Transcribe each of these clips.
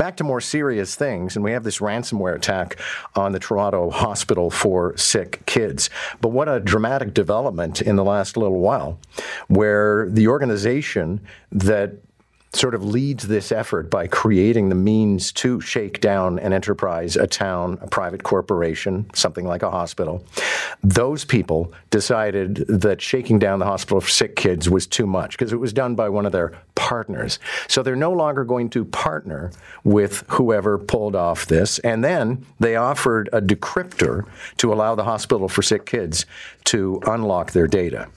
back to more serious things, and we have this ransomware attack on the Toronto Hospital for Sick Kids. But what a dramatic development in the last little while, where the organization that sort of leads this effort by creating the means to shake down an enterprise, a town, a private corporation, something like a hospital. Those people decided that shaking down the hospital for sick kids was too much because it was done by one of their partners. So they're no longer going to partner with whoever pulled off this. And then they offered a decryptor to allow the hospital for sick kids to unlock their data.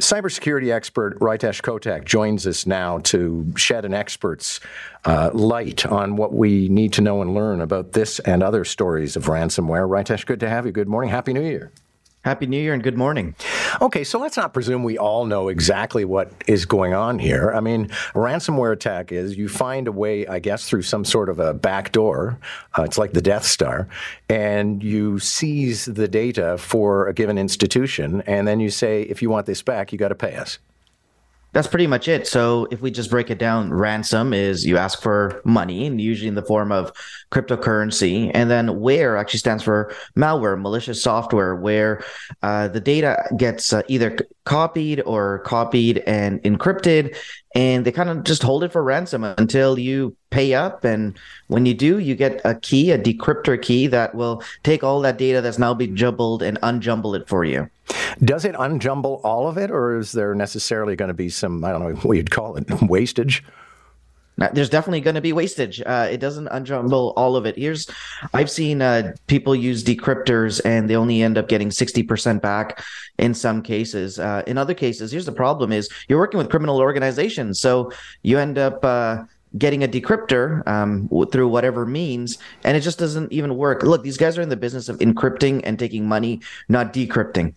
Cybersecurity expert Ritesh Kotak joins us now to shed an expert's uh, light on what we need to know and learn about this and other stories of ransomware. Ritesh, good to have you. Good morning. Happy New Year. Happy New Year and good morning. Okay, so let's not presume we all know exactly what is going on here. I mean, ransomware attack is you find a way, I guess, through some sort of a back door. Uh, it's like the Death Star, and you seize the data for a given institution, and then you say, if you want this back, you got to pay us. That's pretty much it. So if we just break it down, ransom is you ask for money, and usually in the form of cryptocurrency, and then ware actually stands for malware, malicious software, where uh, the data gets uh, either copied or copied and encrypted, and they kind of just hold it for ransom until you pay up. And when you do, you get a key, a decryptor key that will take all that data that's now been jumbled and unjumble it for you. Does it unjumble all of it, or is there necessarily going to be some, I don't know what you'd call it, wastage? There's definitely going to be wastage. Uh, it doesn't unjumble all of it. Here's, I've seen uh, people use decryptors and they only end up getting 60% back in some cases. Uh, in other cases, here's the problem is you're working with criminal organizations. So you end up, uh, getting a decryptor um, through whatever means, and it just doesn't even work. Look, these guys are in the business of encrypting and taking money, not decrypting.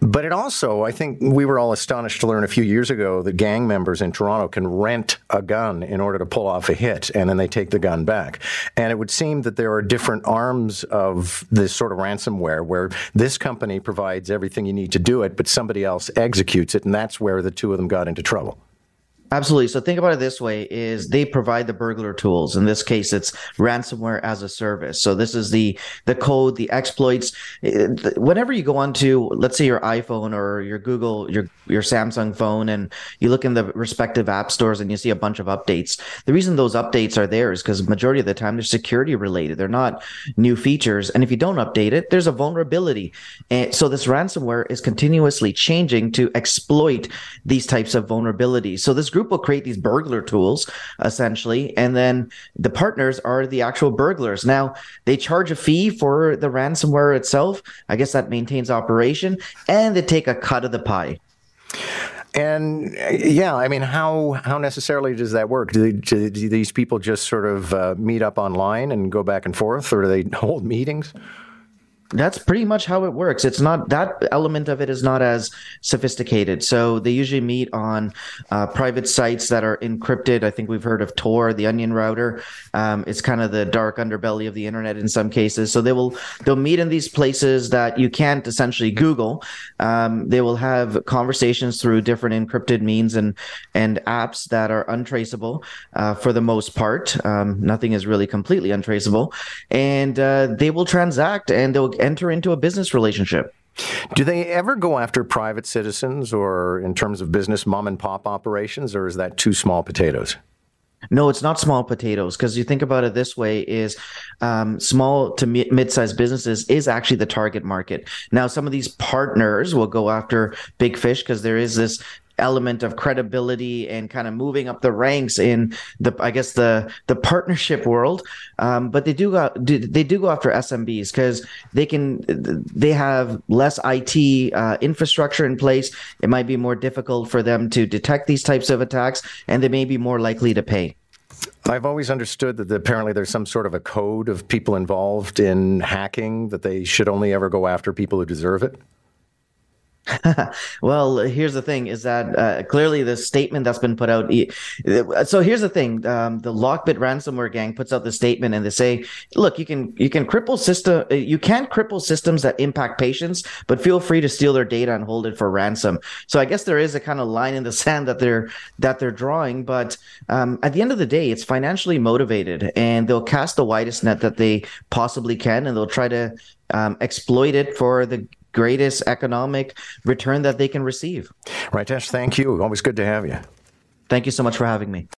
But it also, I think we were all astonished to learn a few years ago that gang members in Toronto can rent a gun in order to pull off a hit, and then they take the gun back. And it would seem that there are different arms of this sort of ransomware where this company provides everything you need to do it, but somebody else executes it, and that's where the two of them got into trouble. Absolutely. So think about it this way is they provide the burglar tools. In this case, it's ransomware as a service. So this is the the code, the exploits. Eh, whenever you go onto, let's say your iPhone or your Google, your your Samsung phone, and you look in the respective app stores and you see a bunch of updates. The reason those updates are there is because majority of the time they're security related. They're not new features. And if you don't update it, there's a vulnerability. And so this ransomware is continuously changing to exploit these types of vulnerabilities. So this group will create these burglar tools essentially, and then the partners are the actual burglars. Now they charge a fee for the ransomware itself. I guess that maintains operation, and they take a cut of the pie. And yeah, I mean, how how necessarily does that work? Do, do, these people just sort of uh, meet up online and go back and forth, or do they hold meetings? That's pretty much how it works. It's not that element of it is not as sophisticated. So they usually meet on uh, private sites that are encrypted. I think we've heard of Tor, the Onion router. Um, it's kind of the dark underbelly of the internet in some cases. So they will they'll meet in these places that you can't essentially Google. Um, they will have conversations through different encrypted means and and apps that are untraceable uh, for the most part. Um, nothing is really completely untraceable, and uh, they will transact and they'll enter into a business relationship. Do they ever go after private citizens or in terms of business mom and pop operations, or is that too small potatoes? No, it's not small potatoes because you think about it this way: is um, small to mid-sized businesses is actually the target market. Now, some of these partners will go after big fish because there is this element of credibility and kind of moving up the ranks in the I guess the the partnership world. Um, but they do go they do go after SMBs because they can they have less IT uh, infrastructure in place. It might be more difficult for them to detect these types of attacks, and they may be more likely to pay. I've always understood that apparently there's some sort of a code of people involved in hacking that they should only ever go after people who deserve it. well, here's the thing: is that uh, clearly the statement that's been put out. So here's the thing: um, the Lockbit ransomware gang puts out the statement, and they say, "Look, you can you can cripple system, uh, you can't cripple systems that impact patients, but feel free to steal their data and hold it for ransom." So I guess there is a kind of line in the sand that they're that they're drawing, but um, at the end of the day, it's financially motivated, and they'll cast the widest net that they possibly can, and they'll try to um, exploit it for the greatest economic return that they can receive. Ritesh, thank you. Always good to have you. Thank you so much for having me.